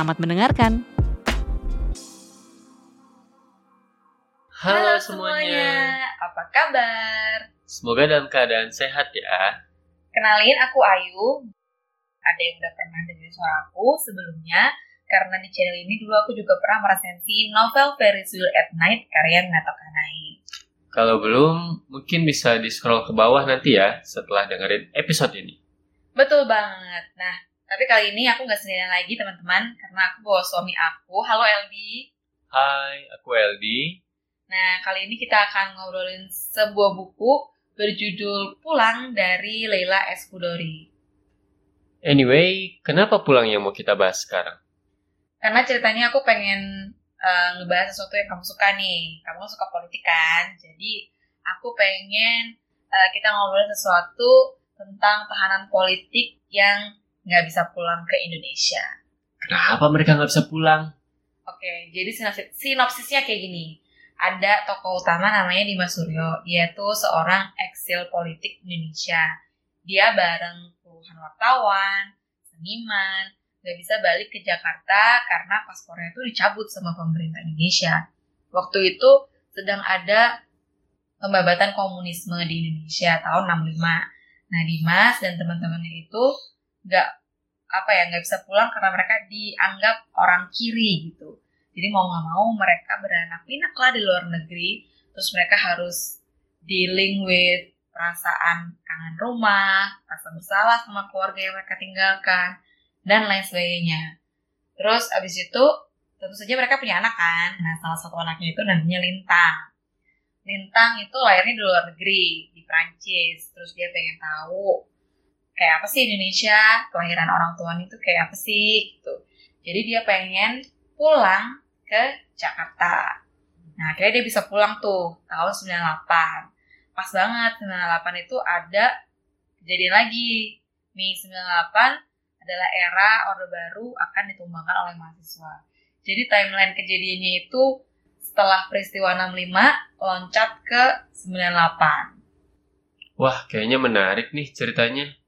Selamat mendengarkan. Halo semuanya, apa kabar? semoga dalam keadaan sehat ya. Kenalin aku Ayu. Ada yang udah pernah dengerin suara aku sebelumnya, karena di channel ini dulu aku juga pernah meresensi novel Ferris Wheel at Night karya Minato Kanai. Kalau belum, mungkin bisa di scroll ke bawah nanti ya setelah dengerin episode ini. Betul banget. Nah, tapi kali ini aku nggak sendirian lagi teman-teman, karena aku bawa suami aku. Halo Eldi. Hai, aku Eldi. Nah, kali ini kita akan ngobrolin sebuah buku berjudul Pulang dari Leila Eskudori. Anyway, kenapa pulang yang mau kita bahas sekarang? Karena ceritanya aku pengen eh, ngebahas sesuatu yang kamu suka nih. Kamu suka politik kan? Jadi aku pengen eh, kita ngobrolin sesuatu tentang tahanan politik yang nggak bisa pulang ke Indonesia. Kenapa mereka nggak bisa pulang? Oke, jadi sinopsis- sinopsisnya kayak gini. Ada tokoh utama namanya Dimas Suryo. Dia tuh seorang eksil politik Indonesia. Dia bareng puluhan wartawan, seniman, nggak bisa balik ke Jakarta karena paspornya tuh dicabut sama pemerintah Indonesia. Waktu itu sedang ada pembabatan komunisme di Indonesia tahun 65. Nah, Dimas dan teman-temannya itu nggak apa ya nggak bisa pulang karena mereka dianggap orang kiri gitu. Jadi mau nggak mau mereka beranak pinak lah di luar negeri. Terus mereka harus dealing with perasaan kangen rumah, rasa bersalah sama keluarga yang mereka tinggalkan, dan lain sebagainya. Terus abis itu tentu saja mereka punya anak kan. Nah salah satu anaknya itu namanya Lintang. Lintang itu lahirnya di luar negeri, di Prancis. Terus dia pengen tahu kayak apa sih Indonesia, kelahiran orang tuanya itu kayak apa sih gitu. Jadi dia pengen pulang ke Jakarta. Nah, akhirnya dia bisa pulang tuh tahun 98. Pas banget 98 itu ada kejadian lagi. Mei 98 adalah era Orde Baru akan ditumbangkan oleh mahasiswa. Jadi timeline kejadiannya itu setelah peristiwa 65 loncat ke 98. Wah, kayaknya menarik nih ceritanya.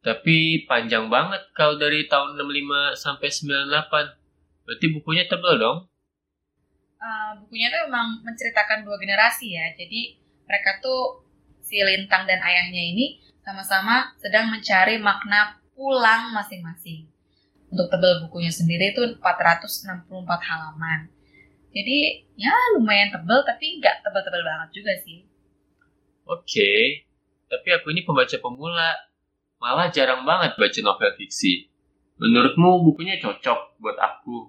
Tapi panjang banget kalau dari tahun 65 sampai 98. Berarti bukunya tebel dong? Uh, bukunya tuh memang menceritakan dua generasi ya. Jadi mereka tuh si Lintang dan ayahnya ini sama-sama sedang mencari makna pulang masing-masing. Untuk tebel bukunya sendiri itu 464 halaman. Jadi ya lumayan tebel tapi nggak tebel-tebel banget juga sih. Oke, tapi aku ini pembaca pemula. Malah jarang banget baca novel fiksi. Menurutmu bukunya cocok buat aku?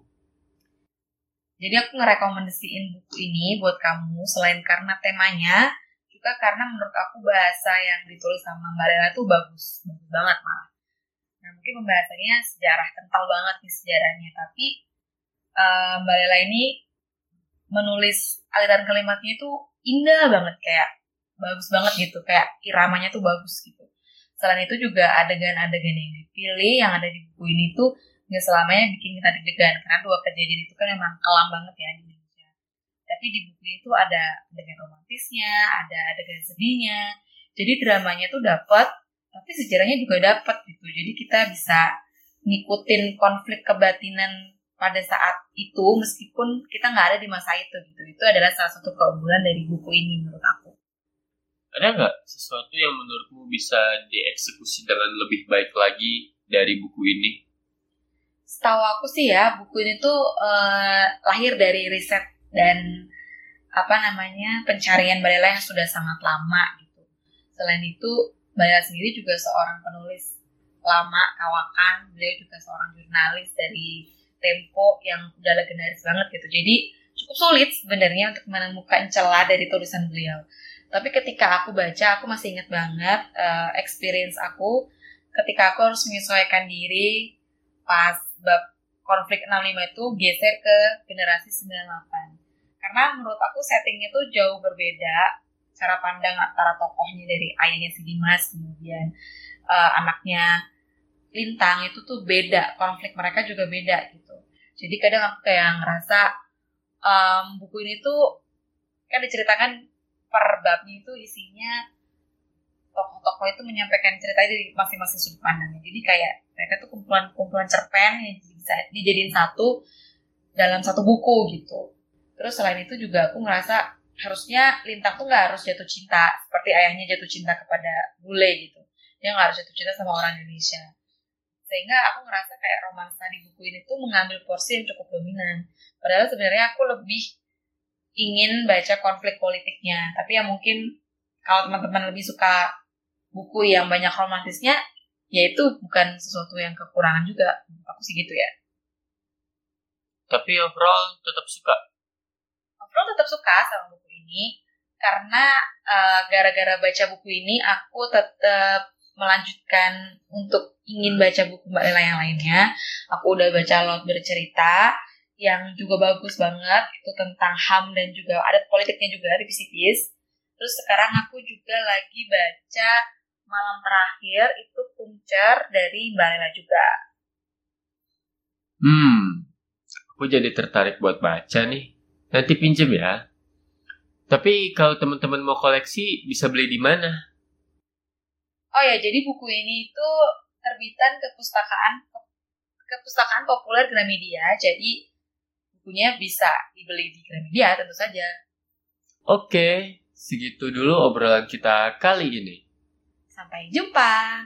Jadi aku ngerekomendasiin buku ini buat kamu selain karena temanya, juga karena menurut aku bahasa yang ditulis sama Mbak Lela tuh bagus, bagus banget malah. Nah mungkin pembahasannya sejarah kental banget nih sejarahnya, tapi eh, Mbak Lela ini menulis aliran kalimatnya itu indah banget kayak bagus banget gitu, kayak iramanya tuh bagus gitu. Selain itu juga adegan-adegan yang dipilih yang ada di buku ini tuh nggak selamanya bikin kita deg-degan karena dua kejadian itu kan memang kelam banget ya di Indonesia. Tapi di buku itu ada adegan romantisnya, ada adegan sedihnya. Jadi dramanya tuh dapat, tapi sejarahnya juga dapat gitu. Jadi kita bisa ngikutin konflik kebatinan pada saat itu meskipun kita nggak ada di masa itu gitu. Itu adalah salah satu keunggulan dari buku ini menurut aku. Ada nggak sesuatu yang menurutmu bisa dieksekusi dengan lebih baik lagi dari buku ini? Setahu aku sih ya, buku ini tuh eh, lahir dari riset dan apa namanya pencarian Mbak Lela yang sudah sangat lama gitu. Selain itu, Mbak Lela sendiri juga seorang penulis lama, kawakan. Beliau juga seorang jurnalis dari Tempo yang udah legendaris banget gitu. Jadi cukup sulit sebenarnya untuk menemukan celah dari tulisan beliau. Tapi ketika aku baca, aku masih ingat banget eh, experience aku ketika aku harus menyesuaikan diri pas bab konflik 65 itu geser ke generasi 98. Karena menurut aku settingnya tuh jauh berbeda cara pandang antara tokohnya dari ayahnya si Dimas kemudian uh, anaknya Lintang itu tuh beda konflik mereka juga beda gitu jadi kadang aku kayak ngerasa um, buku ini tuh kan diceritakan per babnya itu isinya tokoh-tokoh itu menyampaikan cerita dari masing-masing sudut pandangnya. Jadi kayak mereka tuh kumpulan-kumpulan cerpen yang bisa dijadiin satu dalam satu buku gitu. Terus selain itu juga aku ngerasa harusnya Lintang tuh nggak harus jatuh cinta seperti ayahnya jatuh cinta kepada bule gitu. Dia nggak harus jatuh cinta sama orang Indonesia. Sehingga aku ngerasa kayak romansa di buku ini tuh mengambil porsi yang cukup dominan. Padahal sebenarnya aku lebih ingin baca konflik politiknya. Tapi ya mungkin kalau teman-teman lebih suka buku yang banyak romantisnya ya itu bukan sesuatu yang kekurangan juga. Aku sih gitu ya. Tapi overall tetap suka. Overall tetap suka sama buku ini karena uh, gara-gara baca buku ini aku tetap melanjutkan untuk ingin baca buku Mbak Lela yang lainnya. Aku udah baca Laut Bercerita yang juga bagus banget itu tentang HAM dan juga adat politiknya juga di Peace. Terus sekarang aku juga lagi baca Malam Terakhir itu Kuncer dari Mbak Lela juga. Hmm, aku jadi tertarik buat baca nih. Nanti pinjem ya. Tapi kalau teman-teman mau koleksi, bisa beli di mana? Oh ya, jadi buku ini itu terbitan kepustakaan kepustakaan populer Gramedia. Jadi bukunya bisa dibeli di Gramedia tentu saja. Oke, segitu dulu obrolan kita kali ini. Sampai jumpa.